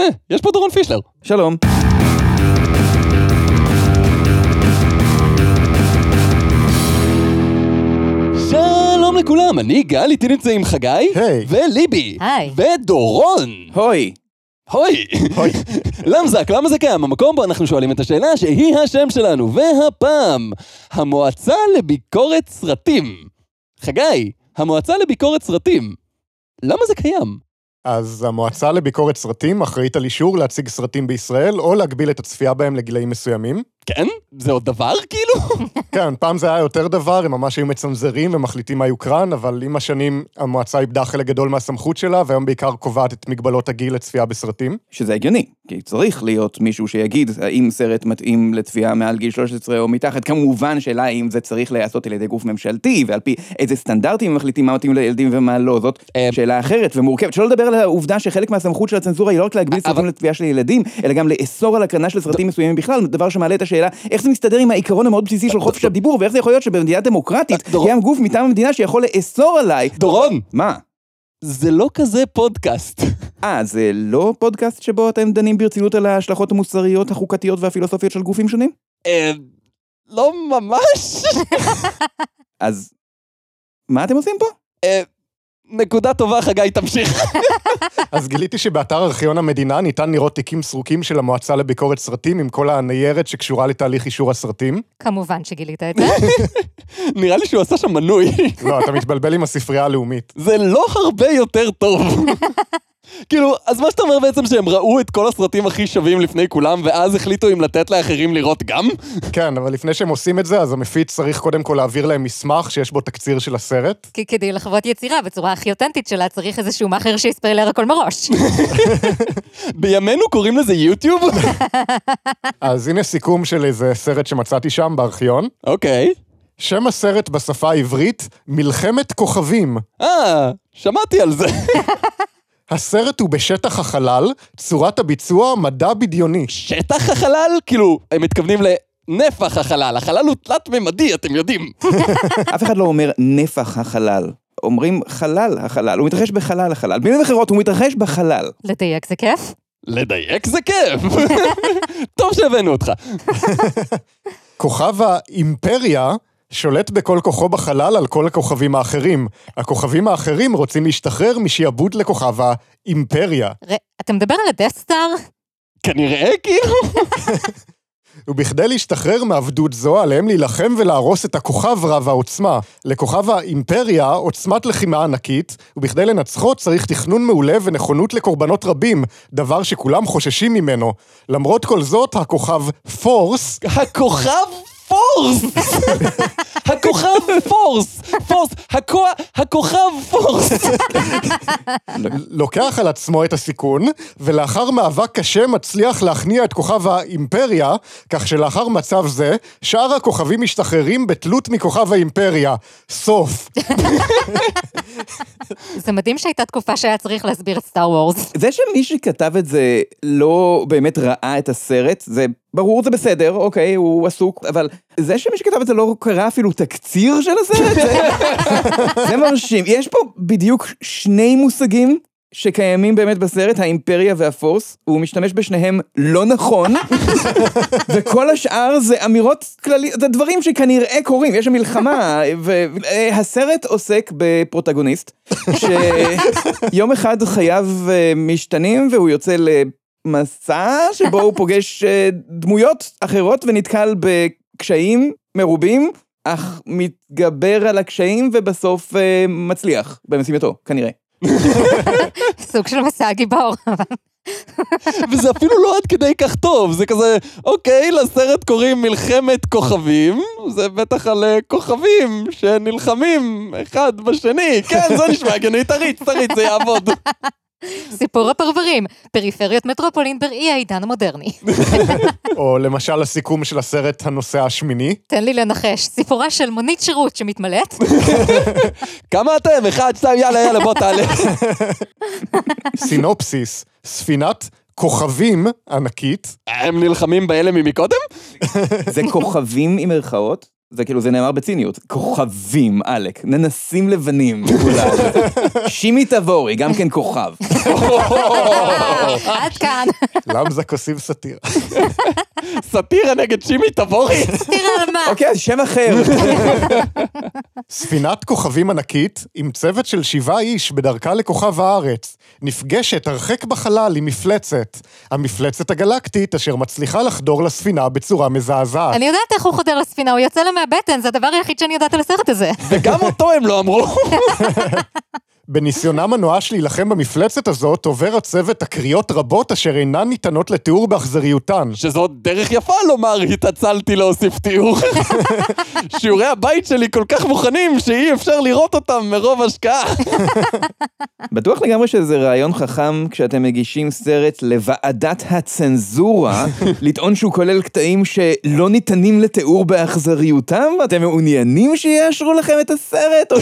אה, יש פה דורון פישלר. שלום. שלום לכולם, אני גל, איתי נמצאים חגי, היי. וליבי, היי. ודורון. הוי. הוי. הוי. למזק, למה זה קיים? המקום בו אנחנו שואלים את השאלה שהיא השם שלנו, והפעם, המועצה לביקורת סרטים. חגי, המועצה לביקורת סרטים. למה זה קיים? אז המועצה לביקורת סרטים אחראית על אישור להציג סרטים בישראל, או להגביל את הצפייה בהם לגילאים מסוימים. כן? זה עוד דבר כאילו? כן, פעם זה היה יותר דבר, הם ממש היו מצנזרים ומחליטים מה יוקרן, אבל עם השנים המועצה איבדה חלק גדול מהסמכות שלה, והיום בעיקר קובעת את מגבלות הגיל לצפייה בסרטים. שזה הגיוני, כי צריך להיות מישהו שיגיד האם סרט מתאים לצפייה מעל גיל 13 או מתחת. כמובן שאלה האם זה צריך להיעשות על ידי גוף ממשלתי, ועל פי איזה סטנדרטים מחליטים מה מתאים לילדים ומה לא, זאת אה, שאלה אחרת ומורכבת. שלא לדבר על העובדה שחלק מהסמכות של הצנזורה היא לא רק להגביל אבל- סרטים לצפייה של ילדים, אלא גם לאסור על הקרנה של סרטים מסוימים בכלל, דבר שמעלה את השאלה איך זה מסתדר עם העיקרון המאוד בסיסי של חופש הדיבור, ואיך זה יכול להיות שבמדינה דמוקרטית קיים גוף מטעם המדינה שיכול לאסור עליי. דורון, מה? זה לא כזה פודקאסט. אה, זה לא פודקאסט שבו אתם דנים ברצינות על ההשלכות המוסריות, החוקתיות והפילוסופיות של גופים שונים? אה, לא ממש. אז מה אתם עושים פה? נקודה טובה, חגי, תמשיך. אז גיליתי שבאתר ארכיון המדינה ניתן לראות תיקים סרוקים של המועצה לביקורת סרטים, עם כל הניירת שקשורה לתהליך אישור הסרטים. כמובן שגילית את זה. נראה לי שהוא עשה שם מנוי. לא, אתה מתבלבל עם הספרייה הלאומית. זה לא הרבה יותר טוב. כאילו, אז מה שאתה אומר בעצם שהם ראו את כל הסרטים הכי שווים לפני כולם, ואז החליטו אם לתת לאחרים לראות גם? כן, אבל לפני שהם עושים את זה, אז המפיץ צריך קודם כל להעביר להם מסמך שיש בו תקציר של הסרט. כי כדי לחוות יצירה בצורה הכי אותנטית שלה, צריך איזשהו מאכר שיספיילר הכל מראש. בימינו קוראים לזה יוטיוב? אז הנה סיכום של איזה סרט שמצאתי שם בארכיון. אוקיי. שם הסרט בשפה העברית, מלחמת כוכבים. אה, שמעתי על זה. הסרט הוא בשטח החלל, צורת הביצוע מדע בדיוני. שטח החלל? כאילו, הם מתכוונים לנפח החלל. החלל הוא תלת-ממדי, אתם יודעים. אף אחד לא אומר נפח החלל. אומרים חלל החלל, הוא מתרחש בחלל החלל. במילים אחרות, הוא מתרחש בחלל. לדייק זה כיף. לדייק זה כיף. טוב שהבאנו אותך. כוכב האימפריה שולט בכל כוחו בחלל על כל הכוכבים האחרים. הכוכבים האחרים רוצים להשתחרר משעבוד לכוכב האימפריה. ר... אתה מדבר על הדסטאר? כנראה, כאילו. ובכדי להשתחרר מעבדות זו, עליהם להילחם ולהרוס את הכוכב רב העוצמה. לכוכב האימפריה עוצמת לחימה ענקית, ובכדי לנצחו צריך תכנון מעולה ונכונות לקורבנות רבים, דבר שכולם חוששים ממנו. למרות כל זאת, הכוכב פורס הכוכב פורס! הכוכב פורס! פורס! הכוכב פורס! לוקח על עצמו את הסיכון, ולאחר מאבק קשה מצליח להכניע את כוכב האימפריה, כך שלאחר מצב זה, שאר הכוכבים משתחררים בתלות מכוכב האימפריה. סוף. זה מדהים שהייתה תקופה שהיה צריך להסביר את סטאר וורס. זה שמי שכתב את זה לא באמת ראה את הסרט, זה ברור, זה בסדר, אוקיי, הוא עסוק, אבל זה שמי שכתב את זה לא קרא אפילו תקציר של הסרט, זה, זה מרשים. יש פה בדיוק שני מושגים שקיימים באמת בסרט, האימפריה והפורס, הוא משתמש בשניהם לא נכון, וכל השאר זה אמירות כלליות, זה דברים שכנראה קורים, יש מלחמה, והסרט עוסק בפרוטגוניסט, שיום אחד חייו אה, משתנים והוא יוצא למסע שבו הוא פוגש אה, דמויות אחרות ונתקל בקשיים מרובים, אך מתגבר על הקשיים ובסוף אה, מצליח במשימתו, כנראה. סוג של מסע גיבור. וזה אפילו לא עד כדי כך טוב, זה כזה, אוקיי, לסרט קוראים מלחמת כוכבים, זה בטח על אה, כוכבים שנלחמים אחד בשני, כן, זה נשמע הגיוני, תריץ, תריץ, זה יעבוד. סיפור הפרברים, פריפריות מטרופולין בראי העידן המודרני. או למשל הסיכום של הסרט הנוסע השמיני. תן לי לנחש, סיפורה של מונית שירות שמתמלאת, כמה אתם? אחד, שתיים, יאללה, יאללה, בוא תעלה. סינופסיס, ספינת כוכבים ענקית, הם נלחמים באלה ממקודם? זה כוכבים עם מירכאות, זה כאילו, זה נאמר בציניות. כוכבים, עלק. ננסים לבנים. כולם. שימי תבורי, גם כן כוכב. עד כאן. למזק עושים סאטירה. סאטירה נגד שימי תבורי. תראה על מה. אוקיי, אז שם אחר. ספינת כוכבים ענקית, עם צוות של שבעה איש בדרכה לכוכב הארץ, נפגשת הרחק בחלל עם מפלצת. המפלצת הגלקטית אשר מצליחה לחדור לספינה בצורה מזעזעת. אני יודעת איך הוא חודר לספינה, הוא יוצא לה מהבטן, זה הדבר היחיד שאני יודעת על הסרט הזה. וגם אותו הם לא אמרו. בניסיונם הנואש להילחם במפלצת הזאת, עובר הצוות תקריות רבות אשר אינן ניתנות לתיאור באכזריותן. שזאת דרך יפה לומר, התעצלתי להוסיף תיאור. שיעורי הבית שלי כל כך מוכנים שאי אפשר לראות אותם מרוב השקעה. בטוח לגמרי שזה רעיון חכם כשאתם מגישים סרט לוועדת הצנזורה, לטעון שהוא כולל קטעים שלא ניתנים לתיאור באכזריותם? אתם מעוניינים שיאשרו לכם את הסרט?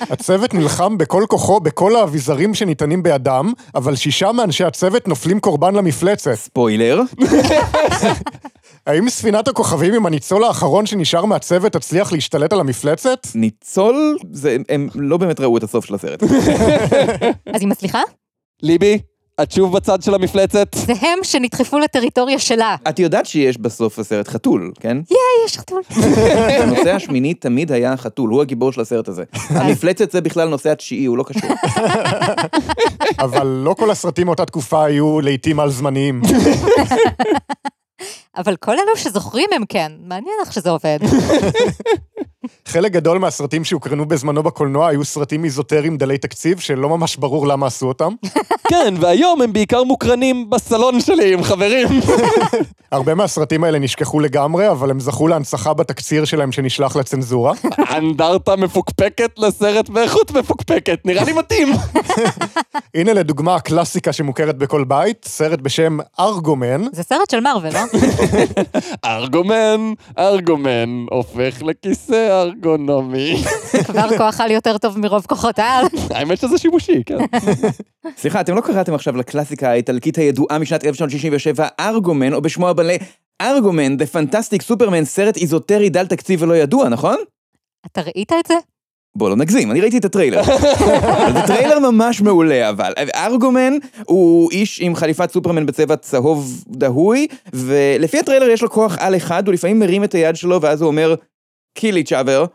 הצוות נלחם בכל כוחו בכל האביזרים שניתנים בידם, אבל שישה מאנשי הצוות נופלים קורבן למפלצת. ספוילר. האם ספינת הכוכבים עם הניצול האחרון שנשאר מהצוות תצליח להשתלט על המפלצת? ניצול, זה, הם לא באמת ראו את הסוף של הסרט. אז היא מצליחה? ליבי, את שוב בצד של המפלצת? זה הם שנדחפו לטריטוריה שלה. את יודעת שיש בסוף הסרט חתול, כן? היי, יש חתול. הנושא השמיני תמיד היה החתול, הוא הגיבור של הסרט הזה. המפלצת זה בכלל נושא התשיעי, הוא לא קשור. אבל לא כל הסרטים מאותה תקופה היו לעיתים על זמניים. אבל כל אלו שזוכרים הם כן. מעניין איך שזה עובד. חלק גדול מהסרטים שהוקרנו בזמנו בקולנוע היו סרטים איזוטריים דלי תקציב, שלא ממש ברור למה עשו אותם. כן, והיום הם בעיקר מוקרנים בסלון שלי עם חברים. הרבה מהסרטים האלה נשכחו לגמרי, אבל הם זכו להנצחה בתקציר שלהם שנשלח לצנזורה. אנדרטה מפוקפקת לסרט באיכות מפוקפקת, נראה לי מתאים. הנה לדוגמה הקלאסיקה שמוכרת בכל בית, סרט בשם ארגומן, זה סרט של מארוול, לא? ארגומן, ארגומן, הופך לכיסא ארגונומי. כבר כוח על יותר טוב מרוב כוחות העל. האמת שזה שימושי, כן. סליחה, אתם לא קראתם עכשיו לקלאסיקה האיטלקית הידועה משנת 1967, ארגומן, או בשמו הבלעז, Argoman, The Fantastic Superman, סרט איזוטרי דל תקציב ולא ידוע, נכון? אתה ראית את זה? בוא לא נגזים, אני ראיתי את הטריילר. זה טריילר ממש מעולה, אבל ארגומן הוא איש עם חליפת סופרמן בצבע צהוב דהוי, ולפי הטריילר יש לו כוח על אחד, הוא לפעמים מרים את היד שלו, ואז הוא אומר, kill each other,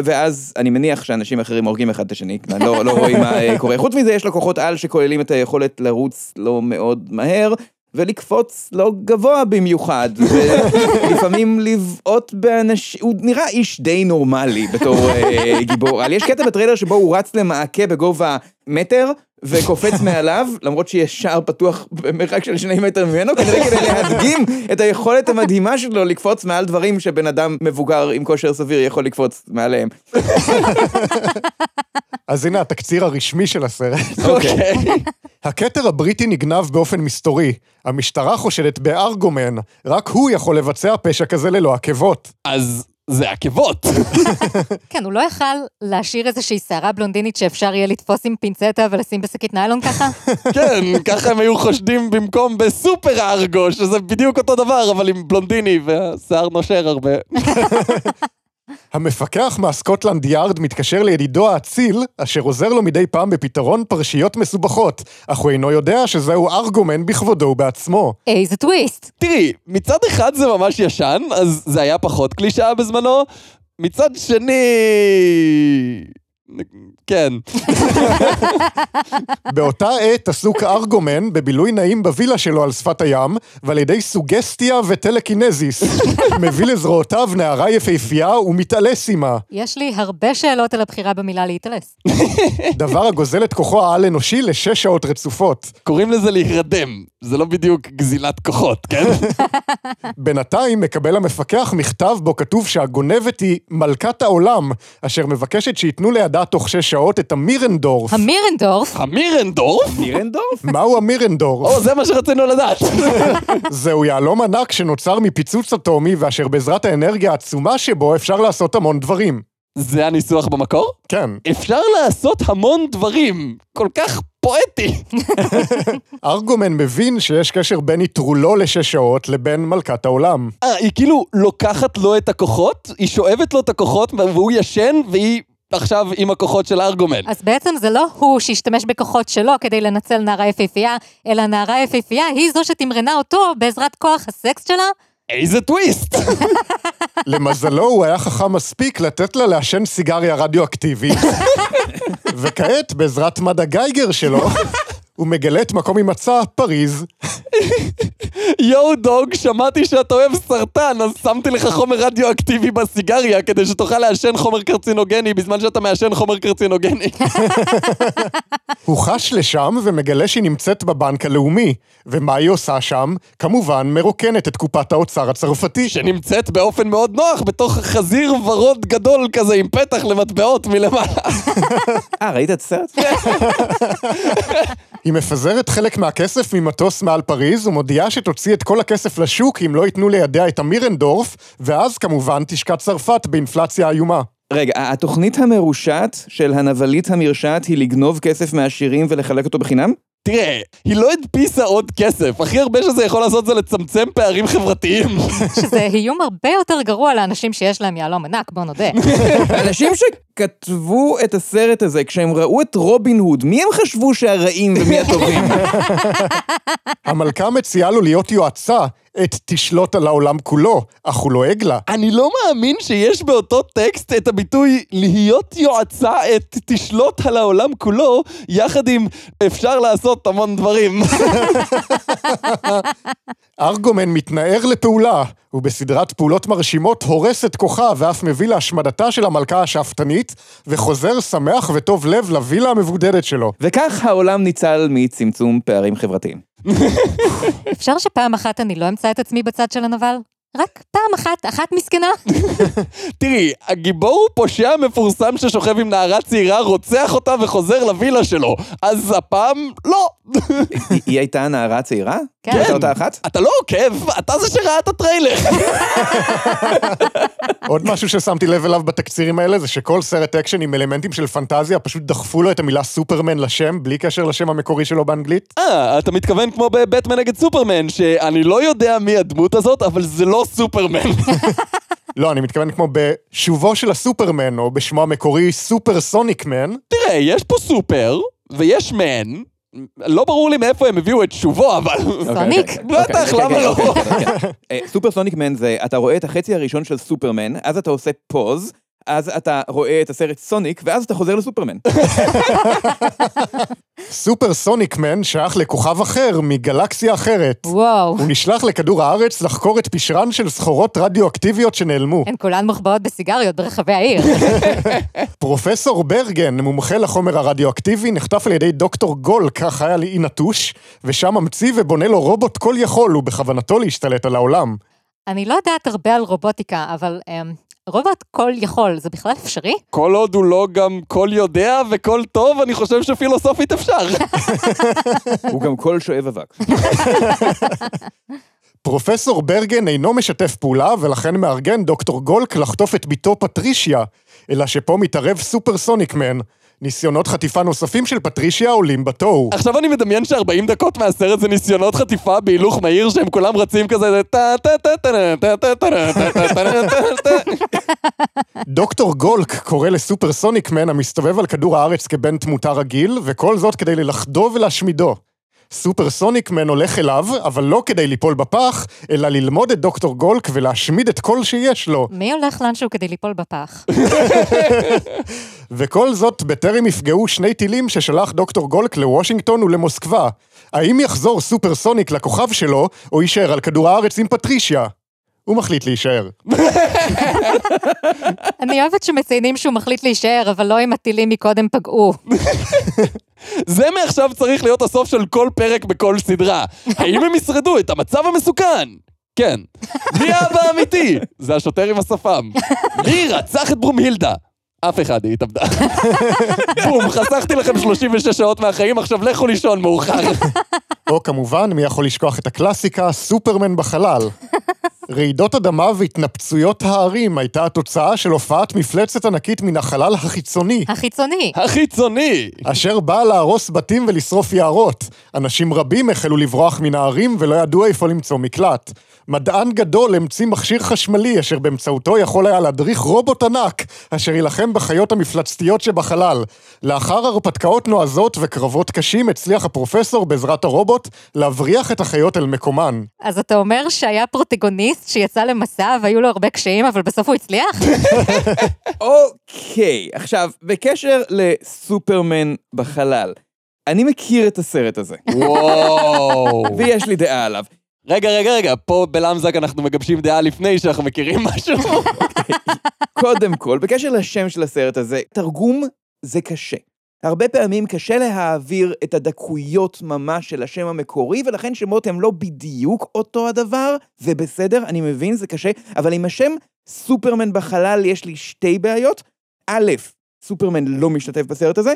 ואז אני מניח שאנשים אחרים הורגים אחד את השני, לא, לא רואים מה אה, קורה. חוץ מזה יש לו כוחות על שכוללים את היכולת לרוץ לא מאוד מהר. ולקפוץ לא גבוה במיוחד, ולפעמים לבעוט באנשים, הוא נראה איש די נורמלי בתור אה, גיבור על. יש קטע בטריילר שבו הוא רץ למעקה בגובה מטר, וקופץ מעליו, למרות שיש שער פתוח במרחק של שני מטר ממנו, כנראה כדי להדגים את היכולת המדהימה שלו לקפוץ מעל דברים שבן אדם מבוגר עם כושר סביר יכול לקפוץ מעליהם. אז הנה התקציר הרשמי של הסרט. אוקיי. הכתר הבריטי נגנב באופן מסתורי. המשטרה חושדת בארגומן, רק הוא יכול לבצע פשע כזה ללא עקבות. אז זה עקבות. כן, הוא לא יכל להשאיר איזושהי שערה בלונדינית שאפשר יהיה לתפוס עם פינצטה ולשים בשקית ניילון ככה? כן, ככה הם היו חושדים במקום בסופר ארגו, שזה בדיוק אותו דבר, אבל עם בלונדיני והשיער נושר הרבה. המפקח מהסקוטלנד יארד מתקשר לידידו האציל, אשר עוזר לו מדי פעם בפתרון פרשיות מסובכות, אך הוא אינו יודע שזהו ארגומן בכבודו ובעצמו. איזה טוויסט. תראי, מצד אחד זה ממש ישן, אז זה היה פחות קלישאה בזמנו, מצד שני... כן. באותה עת עסוק ארגומן בבילוי נעים בווילה שלו על שפת הים, ועל ידי סוגסטיה וטלקינזיס. מביא לזרועותיו נערה יפהפייה ומתעלס עימה. יש לי הרבה שאלות על הבחירה במילה להתעלס. דבר הגוזל את כוחו העל-אנושי לשש שעות רצופות. קוראים לזה להירדם, זה לא בדיוק גזילת כוחות, כן? בינתיים מקבל המפקח מכתב בו כתוב שהגונבת היא מלכת העולם, אשר מבקשת שייתנו לידה תוך שש שעות את המירנדורף. המירנדורף? המירנדורף? נירנדורף? מהו המירנדורף? או, זה מה שרצינו לדעת. זהו יהלום ענק שנוצר מפיצוץ אטומי ואשר בעזרת האנרגיה העצומה שבו אפשר לעשות המון דברים. זה הניסוח במקור? כן. אפשר לעשות המון דברים, כל כך פואטי. ארגומן מבין שיש קשר בין נטרולו לשש שעות לבין מלכת העולם. אה, היא כאילו לוקחת לו את הכוחות, היא שואבת לו את הכוחות והוא ישן, והיא עכשיו עם הכוחות של ארגומן. אז בעצם זה לא הוא שהשתמש בכוחות שלו כדי לנצל נערה יפהפייה, אלא נערה יפהפייה היא זו שתמרנה אותו בעזרת כוח הסקס שלה. איזה טוויסט! למזלו, הוא היה חכם מספיק לתת לה לעשן סיגריה רדיואקטיבית, וכעת, בעזרת מד הגייגר שלו, הוא מגלה את מקום הימצא, פריז. יואו דוג, שמעתי שאתה אוהב סרטן, אז שמתי לך חומר רדיואקטיבי בסיגריה כדי שתוכל לעשן חומר קרצינוגני בזמן שאתה מעשן חומר קרצינוגני. הוא חש לשם ומגלה שהיא נמצאת בבנק הלאומי. ומה היא עושה שם? כמובן, מרוקנת את קופת האוצר הצרפתי. שנמצאת באופן מאוד נוח בתוך חזיר ורוד גדול כזה עם פתח למטבעות מלמעלה. אה, ראית את הסרט? היא מפזרת חלק מהכסף ממטוס מעל פריז ומודיעה שתוציא את כל הכסף לשוק אם לא ייתנו לידיה את המירנדורף, ואז כמובן תשקע צרפת באינפלציה איומה. רגע, התוכנית המרושעת של הנבלית המרשעת היא לגנוב כסף מהעשירים ולחלק אותו בחינם? תראה, היא לא הדפיסה עוד כסף, הכי הרבה שזה יכול לעשות זה לצמצם פערים חברתיים. שזה איום הרבה יותר גרוע לאנשים שיש להם יהלום ענק, בוא נודה. אנשים שכתבו את הסרט הזה, כשהם ראו את רובין הוד, מי הם חשבו שהרעים ומי הטובים? המלכה מציעה לו להיות יועצה, את תשלוט על העולם כולו, אך הוא לועג לה. אני לא מאמין שיש באותו טקסט את הביטוי להיות יועצה את תשלוט על העולם כולו, יחד עם אפשר לעשות המון דברים. ארגומן מתנער לפעולה, ובסדרת פעולות מרשימות הורס את כוחה ואף מביא להשמדתה של המלכה השאפתנית, וחוזר שמח וטוב לב לווילה המבודדת שלו. וכך העולם ניצל מצמצום פערים חברתיים. אפשר שפעם אחת אני לא אמצא את עצמי בצד של הנבל? רק פעם אחת, אחת מסכנה? תראי, הגיבור הוא פושע מפורסם ששוכב עם נערה צעירה, רוצח אותה וחוזר לווילה שלו. אז הפעם, לא. היא- הייתה נערה צעירה? כן. הייתה אותה אחת? אתה לא עוקב, אתה זה שראה את הטריילר. עוד משהו ששמתי לב אליו בתקצירים האלה זה שכל סרט אקשן עם אלמנטים של פנטזיה פשוט דחפו לו את המילה סופרמן לשם, בלי קשר לשם המקורי שלו באנגלית. אה, אתה מתכוון כמו בבטמן נגד סופרמן, שאני לא יודע מי הדמות הזאת, אבל זה לא סופרמן. לא, אני מתכוון כמו בשובו של הסופרמן, או בשמו המקורי Supersonic Man. תראה, יש פה סופר, ויש man. לא ברור לי מאיפה הם הביאו את שובו, אבל... סוניק. בטח, למה לא? אה, Supersonic Man זה, אתה רואה את החצי הראשון של סופרמן, אז אתה עושה פוז, אז אתה רואה את הסרט סוניק, ואז אתה חוזר לסופרמן. Supersonic Man שייך לכוכב אחר, מגלקסיה אחרת. וואו. הוא נשלח לכדור הארץ לחקור את פשרן של סחורות רדיואקטיביות שנעלמו. הן כולן מוחבאות בסיגריות ברחבי העיר. פרופסור ברגן, מומחה לחומר הרדיואקטיבי, נחטף על ידי דוקטור גולק, החיה לאי נטוש, ושם ממציא ובונה לו רובוט כל יכול, ובכוונתו להשתלט על העולם. אני לא יודעת הרבה על רובוטיקה, אבל אמ, רובוט כל יכול, זה בכלל אפשרי? כל עוד הוא לא גם כל יודע וכל טוב, אני חושב שפילוסופית אפשר. הוא גם קול שואב אבק. פרופסור ברגן אינו משתף פעולה, ולכן מארגן דוקטור גולק לחטוף את בתו פטרישיה, אלא שפה מתערב סופר סוניק מן. ניסיונות חטיפה נוספים של פטרישיה עולים בתוהו. עכשיו אני מדמיין ש-40 דקות מהסרט זה ניסיונות חטיפה בהילוך מהיר שהם כולם רצים כזה זה טה טה טה טה טה טה טה טה טה טה דוקטור גולק קורא לסופר סוניק מן המסתובב על כדור הארץ כבן תמותה רגיל, וכל זאת כדי ללכדו ולהשמידו. Supersonic Man הולך אליו, אבל לא כדי ליפול בפח, אלא ללכוד את דוקטור גולק ולהשמיד את כל שיש לו. מי הולך לאנשהו כדי ליפול בפח? וכל זאת בטרם יפגעו שני טילים ששלח דוקטור גולק לוושינגטון ולמוסקבה. האם יחזור Supersonic לכוכב שלו, או יישאר על כדור הארץ עם פטרישיה? הוא מחליט להישאר. אני אוהבת שמציינים שהוא מחליט להישאר, אבל לא אם הטילים מקודם פגעו. זה מעכשיו צריך להיות הסוף של כל פרק בכל סדרה. האם הם ישרדו את המצב המסוכן? כן. מי האבא האמיתי? זה השוטר עם השפם. מי רצח את ברומהילדה? אף אחד, היא התאבדה. בום, חסכתי לכם 36 שעות מהחיים, עכשיו לכו לישון מאוחר. או כמובן, מי יכול לשכוח את הקלאסיקה, סופרמן בחלל. רעידות אדמה והתנפצויות ההרים הייתה התוצאה של הופעת מפלצת ענקית מן החלל החיצוני, החיצוני. החיצוני! אשר באה להרוס בתים ולשרוף יערות. אנשים רבים החלו לברוח מן הערים ולא ידעו איפה למצוא מקלט. מדען גדול המציא מכשיר חשמלי אשר באמצעותו יכול היה להדריך רובוט ענק אשר יילחם בחיות המפלצתיות שבחלל. לאחר הרפתקאות נועזות וקרבות קשים הצליח הפרופסור בעזרת הרובוט להבריח את החיות אל מקומן. אז אתה אומר שהיה פרוטגוניסט שיצא למסע והיו לו הרבה קשיים, אבל בסוף הוא הצליח? אוקיי, עכשיו, בקשר לסופרמן בחלל, אני מכיר את הסרט הזה, וואו. ויש לי דעה עליו. רגע, רגע, רגע, פה בלמזק אנחנו מגבשים דעה לפני שאנחנו מכירים משהו. קודם כל, בקשר לשם של הסרט הזה, תרגום זה קשה. הרבה פעמים קשה להעביר את הדקויות ממש של השם המקורי, ולכן שמות הם לא בדיוק אותו הדבר, זה בסדר, אני מבין, זה קשה, אבל עם השם סופרמן בחלל יש לי שתי בעיות. א', סופרמן לא משתתף בסרט הזה,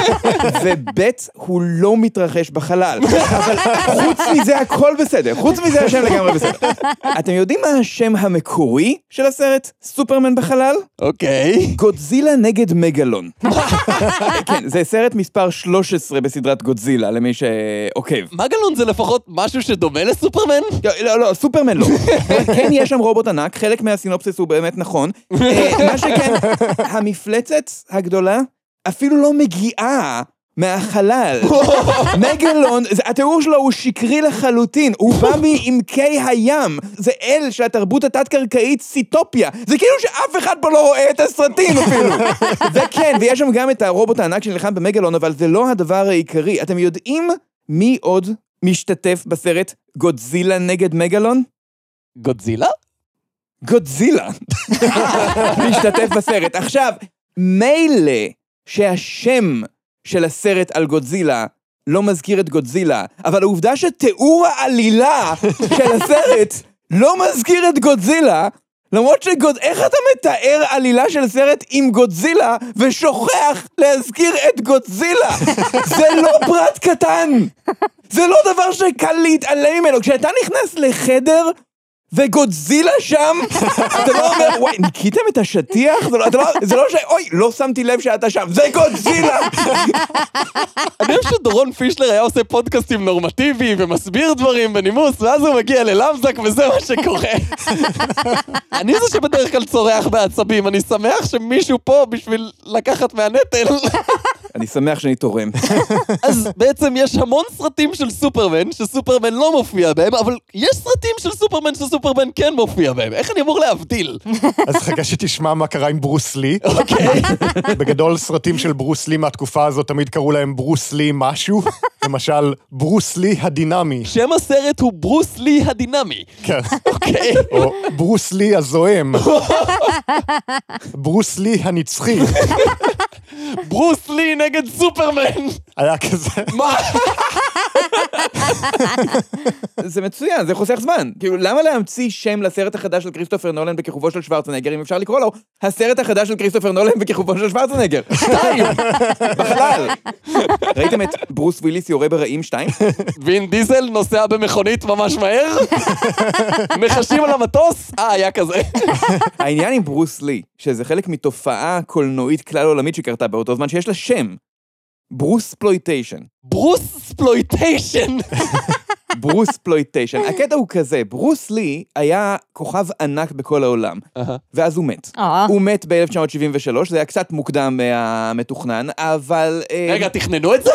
וב', הוא לא מתרחש בחלל. אבל חוץ מזה הכל בסדר, חוץ מזה השם לגמרי בסדר. אתם יודעים מה השם המקורי של הסרט סופרמן בחלל? אוקיי. גודזילה נגד מגלון. כן, זה סרט מספר 13 בסדרת גודזילה, למי שעוקב. מגלון זה לפחות משהו שדומה לסופרמן? לא, לא, לא, סופרמן לא. כן, יש שם רובוט ענק, חלק מהסינופסיס הוא באמת נכון. אה, מה שכן, המפלצת הגדולה אפילו לא מגיעה מהחלל. מגלון, זה- התיאור שלו הוא שקרי לחלוטין, הוא בא מעמקי הים. זה אל של התרבות התת-קרקעית סיטופיה. זה כאילו שאף אחד פה לא רואה את הסרטים אפילו. וכן, ויש שם גם את הרובוט הענק שנלחם במגלון, אבל זה לא הדבר העיקרי. אתם יודעים מי עוד משתתף בסרט גודזילה נגד מגלון? גודזילה? גודזילה משתתף בסרט. עכשיו, מילא שהשם של הסרט על גודזילה לא מזכיר את גודזילה, אבל העובדה שתיאור העלילה של הסרט לא מזכיר את גודזילה, למרות שגוד... איך אתה מתאר עלילה של סרט עם גודזילה ושוכח להזכיר את גודזילה? זה לא פרט קטן! זה לא דבר שקל להתעלם ממנו. כשאתה נכנס לחדר וגודזילה שם, אתה לא אומר, וואי, ניקיתם את השטיח? זה לא, אתה לא, זה לא ש... אוי, לא שמתי לב שאתה שם, זה גודזילה! אני אוהב שדורון פישלר היה עושה פודקאסטים נורמטיביים ומסביר דברים בנימוס, ואז הוא מגיע ללמזק וזה מה שקורה. אני זה שבדרך כלל צורח בעצבים, אני שמח שמישהו פה בשביל לקחת מהנטל. אני שמח שאני תורם. אז בעצם יש המון סרטים של סופרמן, שסופרמן לא מופיע בהם, אבל יש סרטים של סופרמן שסופרמן כן מופיע בהם. איך אני אמור להבדיל? אז חכה שתשמע מה קרה עם ברוס לי. אוקיי. בגדול, סרטים של ברוס לי מהתקופה הזאת תמיד קראו להם ברוס לי משהו. למשל, ברוס לי הדינמי. שם הסרט הוא ברוס לי הדינמי. כן. אוקיי. או ברוס לי הזועם. ברוס לי הנצחי. ברוס לי נגד סופרמן! היה כזה. מה? זה מצוין, זה חוסך זמן. כאילו, למה להמציא שם לסרט החדש של כריסטופר נולן בכיכובו של שוורצנגר, אם אפשר לקרוא לו הסרט החדש של כריסטופר נולן בכיכובו של שוורצנגר? שתיים! בחלל! ראיתם את ברוס וויליס יורה ברעים שתיים? וין דיזל נוסע במכונית ממש מהר? נחשים על המטוס? אה, היה כזה. העניין עם ברוס לי, שזה חלק מתופעה קולנועית כלל עולמית שקרתה באותו זמן, שיש לה שם. Bruceploitation. Brucesploitation. Bruceploitation. הקטע הוא כזה, ברוס לי היה כוכב ענק בכל העולם, ואז הוא מת. אה, הוא מת ב-1973, זה היה קצת מוקדם מהמתוכנן, אבל... אה, רגע, תכננו את זה?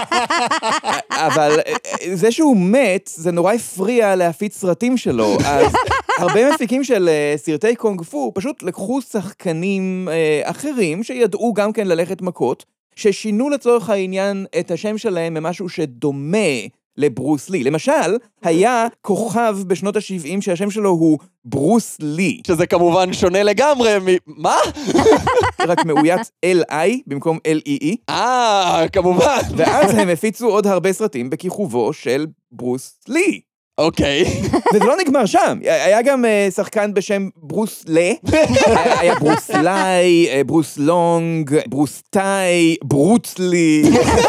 אבל אה, זה שהוא מת, זה נורא הפריע להפיץ סרטים שלו, אז הרבה מפיקים של אה, סרטי קונג פו פשוט לקחו שחקנים אה, אחרים שידעו גם כן ללכת מכות, ששינו לצורך העניין את השם שלהם ממשהו שדומה לברוס לי. למשל, היה כוכב בשנות ה-70 שהשם שלו הוא ברוס לי, שזה כמובן שונה לגמרי מ... מה? רק מאוית L-I במקום L-E-E, אה, כמובן. ואז הם הפיצו עוד הרבה סרטים בכיכובו של ברוס לי. אוקיי. וזה לא נגמר שם, היה גם אה, שחקן בשם ברוס לה, היה ברוס לי, אה, ברוס לונג, ברוס טאי, ברוץ לי,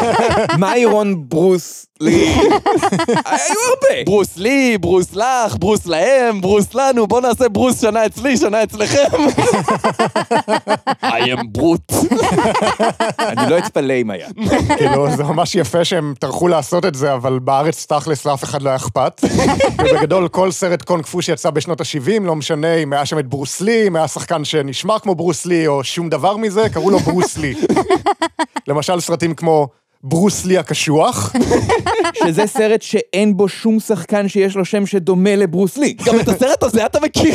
מיירון ברוס לי. היו הרבה. ברוס לי, ברוס לך, ברוס להם, ברוס לנו, בוא נעשה ברוס שנה אצלי, שנה אצלכם. I am ברוט. אני לא אתפלא אם היה. כאילו, זה ממש יפה שהם טרחו לעשות את זה, אבל בארץ תכלס לאף אחד לא היה אכפת. ובגדול, כל סרט קונג פו שיצא בשנות ה-70, לא משנה אם היה שם את ברוס לי, אם היה שחקן שנשמע כמו ברוס לי, או שום דבר מזה, קראו לו ברוס לי. למשל, סרטים כמו ברוס לי הקשוח, שזה סרט שאין בו שום שחקן שיש לו שם שדומה לברוס לי. גם את הסרט הזה אתה מכיר?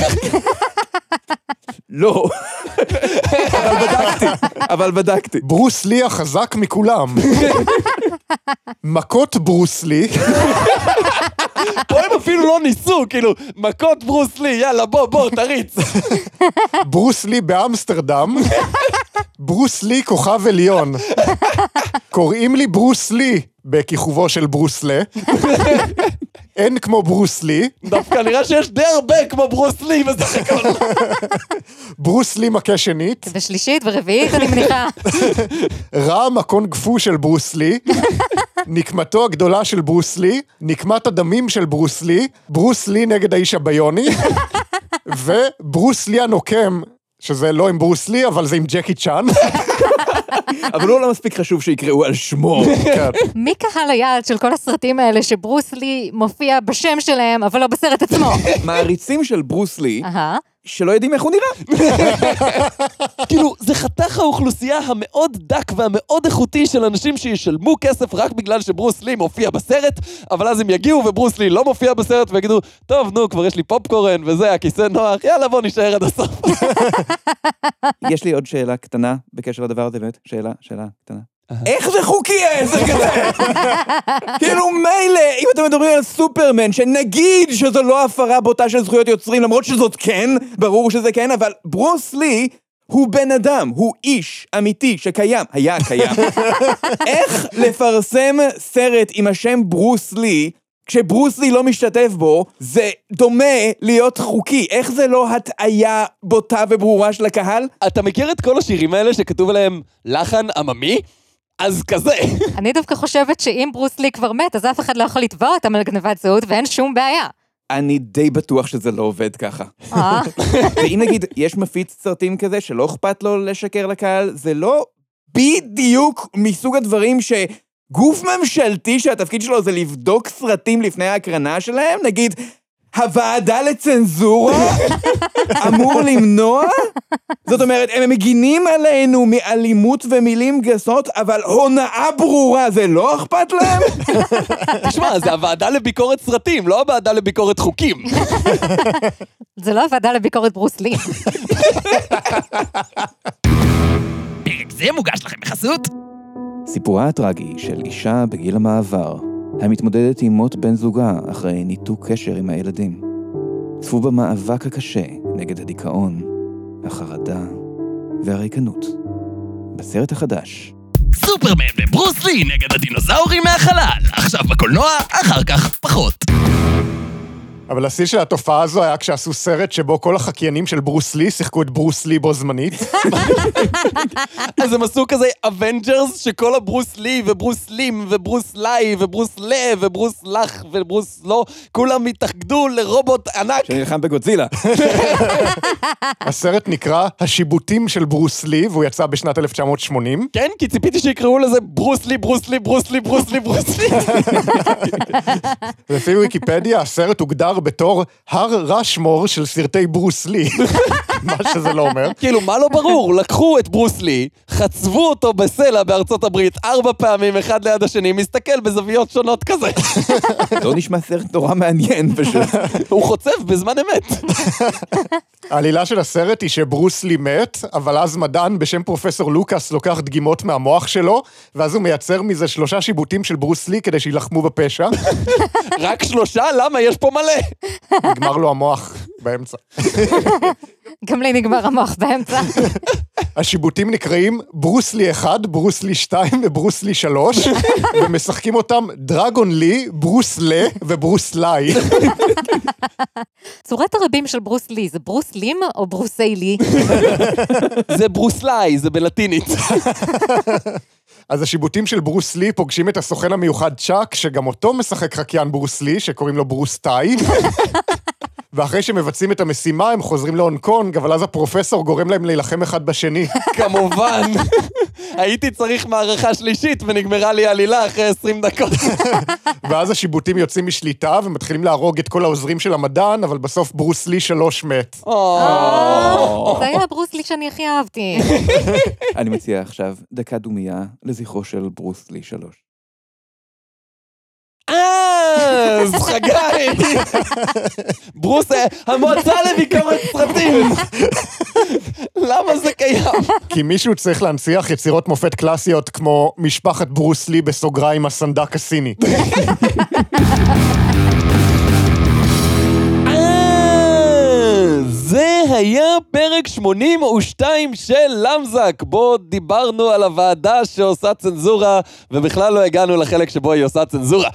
לא. אבל בדקתי, אבל בדקתי. ברוס לי החזק מכולם. מכות ברוס לי, פה הם אפילו לא ניסו, כאילו, מכות ברוס לי, יאללה, בוא, בוא, תריץ. ברוס לי באמסטרדם, ברוס לי כוכב עליון. קוראים לי ברוס לי בכיכובו של ברוס לה. אין כמו ברוס לי, דווקא נראה שיש די הרבה כמו ברוס לי בסך הכל. ברוס לי מכה שנית, ושלישית ורביעית, אני מניחה. רעם הקונג פו של ברוס לי, נקמתו הגדולה של ברוס לי, נקמת הדמים של ברוס לי, ברוס לי נגד האיש הביוני, וברוס לי הנוקם, שזה לא עם ברוס לי, אבל זה עם ג'קי צ'אן. אבל הוא לא מספיק חשוב שיקראו על שמו. כן. מי קהל היעד של כל הסרטים האלה שברוס לי מופיע בשם שלהם, אבל לא בסרט עצמו? מעריצים של ברוס לי. שלא יודעים איך הוא נראה. כאילו, זה חתך האוכלוסייה המאוד דק והמאוד איכותי של אנשים שישלמו כסף רק בגלל שברוס לי מופיע בסרט, אבל אז הם יגיעו וברוס לי לא מופיע בסרט ויגידו, טוב, נו, כבר יש לי פופקורן וזה, הכיסא נוח, יאללה, בוא נשאר עד הסוף. יש לי עוד שאלה קטנה בקשר לדבר הזה, באמת, שאלה, שאלה קטנה. איך זה חוקי העסק הזה? כאילו מילא, אם אתם מדברים על סופרמן, שנגיד שזו לא הפרה בוטה של זכויות יוצרים, למרות שזאת כן, ברור שזה כן, אבל ברוס לי הוא בן אדם, הוא איש אמיתי שקיים, היה קיים. איך לפרסם סרט עם השם ברוס לי, כשברוס לי לא משתתף בו, זה דומה להיות חוקי. איך זה לא הטעיה בוטה וברורה של הקהל? אתה מכיר את כל השירים האלה שכתוב עליהם לחן עממי? אז כזה. אני דווקא חושבת שאם ברוס לי כבר מת, אז אף אחד לא יכול לתבוע אותם על גנבת זהות ואין שום בעיה. אני די בטוח שזה לא עובד ככה. אה? ואם נגיד, יש מפיץ סרטים כזה שלא אכפת לו לשקר לקהל, זה לא בדיוק מסוג הדברים שגוף ממשלתי שהתפקיד שלו זה לבדוק סרטים לפני ההקרנה שלהם, נגיד, הוועדה לצנזורה אמור למנוע? זאת אומרת, הם מגינים עלינו מאלימות ומילים גסות, אבל הונאה ברורה, זה לא אכפת להם? תשמע, זה הוועדה לביקורת סרטים, לא הוועדה לביקורת חוקים. זה לא הוועדה לביקורת ברוס לי. פרק זה מוגש לכם בחסות סיפורה הטרגי של אישה בגיל המעבר, המתמודדת עם מות בן זוגה אחרי ניתוק קשר עם הילדים. צפו במאבק הקשה נגד הדיכאון, החרדה והריקנות. בסרט החדש, סופרמן וברוס לי נגד הדינוזאורים מהחלל עכשיו בקולנוע, אחר כך פחות אבל השיא של התופעה הזו היה כשעשו סרט שבו כל החקיינים של ברוס לי שיחקו את ברוס לי בו זמנית. אז הם עשו כזה Avengers שכל הברוס לי וברוס לים וברוס לי וברוס לה וברוס לך וברוס לא, כולם התאחדו לרובוט ענק. שנלחם בגודזילה. הסרט נקרא השיבוטים של ברוס לי, והוא יצא בשנת 1980. כן, כי ציפיתי שיקראו לזה ברוס לי, ברוס לי, ברוס לי, ברוס לי, ברוס לי. לפי ויקיפדיה, הסרט הוגדר בתור הר רשמור של סרטי ברוס לי. מה שזה לא אומר. כאילו, מה לא ברור? לקחו את ברוס לי, חצבו אותו בסלע בארצות הברית ארבע פעמים, אחד ליד השני, מסתכל בזוויות שונות כזה. לא נשמע סרט נורא מעניין פשוט. הוא חוצב בזמן אמת. העלילה של הסרט היא שברוס לי מת, אבל אז מדען בשם פרופסור לוקאס לוקח דגימות מהמוח שלו, ואז הוא מייצר מזה שלושה שיבוטים של ברוס לי כדי שיילחמו בפשע. רק שלושה? למה? יש פה מלא. נגמר לו המוח באמצע. גם לי נגמר המוח באמצע. השיבוטים נקראים ברוס לי 1, ברוס לי 2 וברוס לי 3, ומשחקים אותם דרגון לי, ברוס לה וברוס לי. צורת הרבים של ברוס לי, זה ברוס לים או ברוסי לי? זה ברוסלאי, זה בלטינית. אז השיבוטים של ברוס לי פוגשים את הסוכן המיוחד צ'אק, שגם אותו משחק חקיין ברוס לי, שקוראים לו ברוס טאי. ואחרי שמבצעים את המשימה, הם חוזרים להונג קונג, אבל אז הפרופסור גורם להם להילחם אחד בשני. כמובן. הייתי צריך מערכה שלישית ונגמרה לי העלילה אחרי 20 דקות. ואז השיבוטים יוצאים משליטה ומתחילים להרוג את כל העוזרים של המדען, אבל בסוף ברוס לי שלוש מת. זה היה הברוס-לי שאני הכי אהבתי. אני מציע עכשיו דקה דומייה לזכרו של ברוס לי שלוש. אז חגי! ברוס, המועצה לביקורת סרטים! למה זה קיים? כי מישהו צריך להנציח יצירות מופת קלאסיות כמו משפחת ברוס לי בסוגריים הסנדק הסיני. אה, זה היה פרק 82 של למזק, בו דיברנו על הוועדה שעושה צנזורה, ובכלל לא הגענו לחלק שבו היא עושה צנזורה.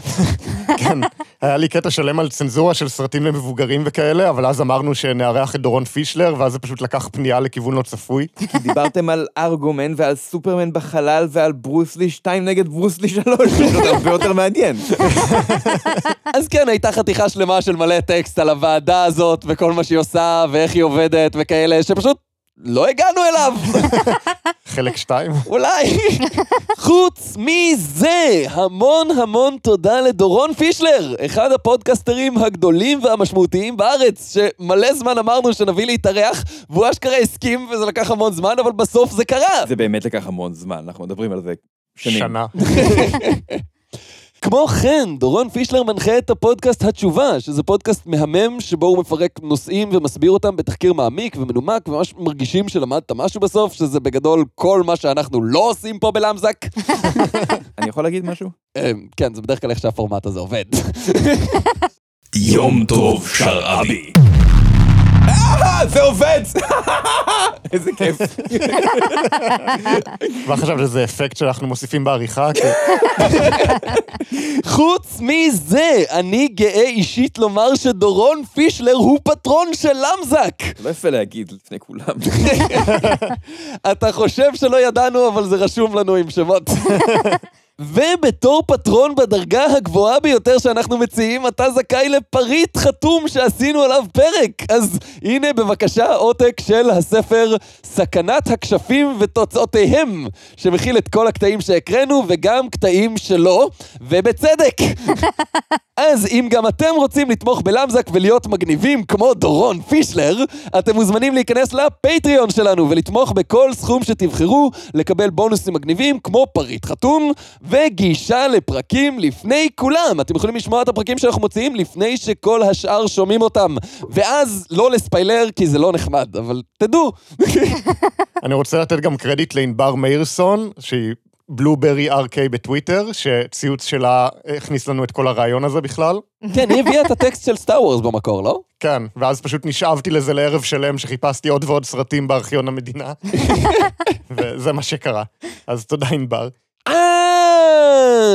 כן, היה לי קטע שלם על צנזורה של סרטים למבוגרים וכאלה, אבל אז אמרנו שנארח את דורון פישלר, ואז זה פשוט לקח פנייה לכיוון לא צפוי. כי דיברתם על ארגומן ועל סופרמן בחלל ועל ברוסלי 2 נגד ברוסלי 3, זה הרבה יותר מעניין. אז כן, הייתה חתיכה שלמה של מלא טקסט על הוועדה הזאת, וכל מה שהיא עושה, ואיך היא עובדת, וכאלה, שפשוט לא הגענו אליו. חלק שתיים. אולי. חוץ מזה, המון המון תודה לדורון פישלר, אחד הפודקסטרים הגדולים והמשמעותיים בארץ, שמלא זמן אמרנו שנביא להתארח, והוא אשכרה הסכים וזה לקח המון זמן, אבל בסוף זה קרה. זה באמת לקח המון זמן, אנחנו מדברים על זה שנים. שנה. כמו כן, דורון פישלר מנחה את הפודקאסט התשובה, שזה פודקאסט מהמם שבו הוא מפרק נושאים ומסביר אותם בתחקיר מעמיק ומנומק, וממש מרגישים שלמדת משהו בסוף, שזה בגדול כל מה שאנחנו לא עושים פה בלמזק. אני יכול להגיד משהו? אה, כן, זה בדרך כלל איך שהפורמט הזה עובד. יום טוב שרעבי. אה, זה עובד! איזה כיף. כבר חשבת שזה אפקט שאנחנו מוסיפים בעריכה? חוץ מזה, אני גאה אישית לומר שדורון פישלר הוא פטרון של למזק. לא יפה להגיד לפני כולם. אתה חושב שלא ידענו, אבל זה רשום לנו עם שמות. ובתור פטרון בדרגה הגבוהה ביותר שאנחנו מציעים, אתה זכאי לפריט חתום שעשינו עליו פרק. אז הנה בבקשה עותק של הספר סכנת הכשפים ותוצאותיהם, שמכיל את כל הקטעים שהקראנו וגם קטעים שלא, ובצדק. אז אם גם אתם רוצים לתמוך בלמזק ולהיות מגניבים כמו דורון פישלר, אתם מוזמנים להיכנס לפטריון שלנו ולתמוך בכל סכום שתבחרו, לקבל בונוסים מגניבים כמו פריט חתום וגישה לפרקים לפני כולם. אתם יכולים לשמוע את הפרקים שאנחנו מוציאים לפני שכל השאר שומעים אותם. ואז לא לספיילר כי זה לא נחמד, אבל תדעו. אני רוצה לתת גם קרדיט לענבר מאירסון, שהיא בלוברי RK בטוויטר, שציוץ שלה הכניס לנו את כל הרעיון הזה בכלל. כן, היא הביאה את הטקסט של סטאר וורס במקור, לא? כן, ואז פשוט נשאבתי לזה לערב שלם שחיפשתי עוד ועוד סרטים בארכיון המדינה. וזה מה שקרה. אז תודה ענבר. אה,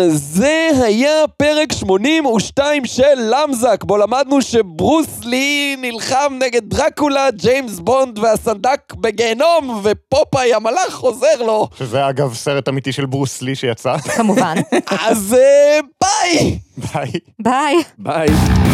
זה היה פרק 82 של למזק, בו למדנו שברוס לי נלחם נגד דרקולה, ג'יימס בונד והסנדק בגיהנום, ופופאי המלאך עוזר לו. שזה אגב סרט אמיתי של ברוס לי שיצא. כמובן. אז אה, ביי! ביי. ביי. ביי.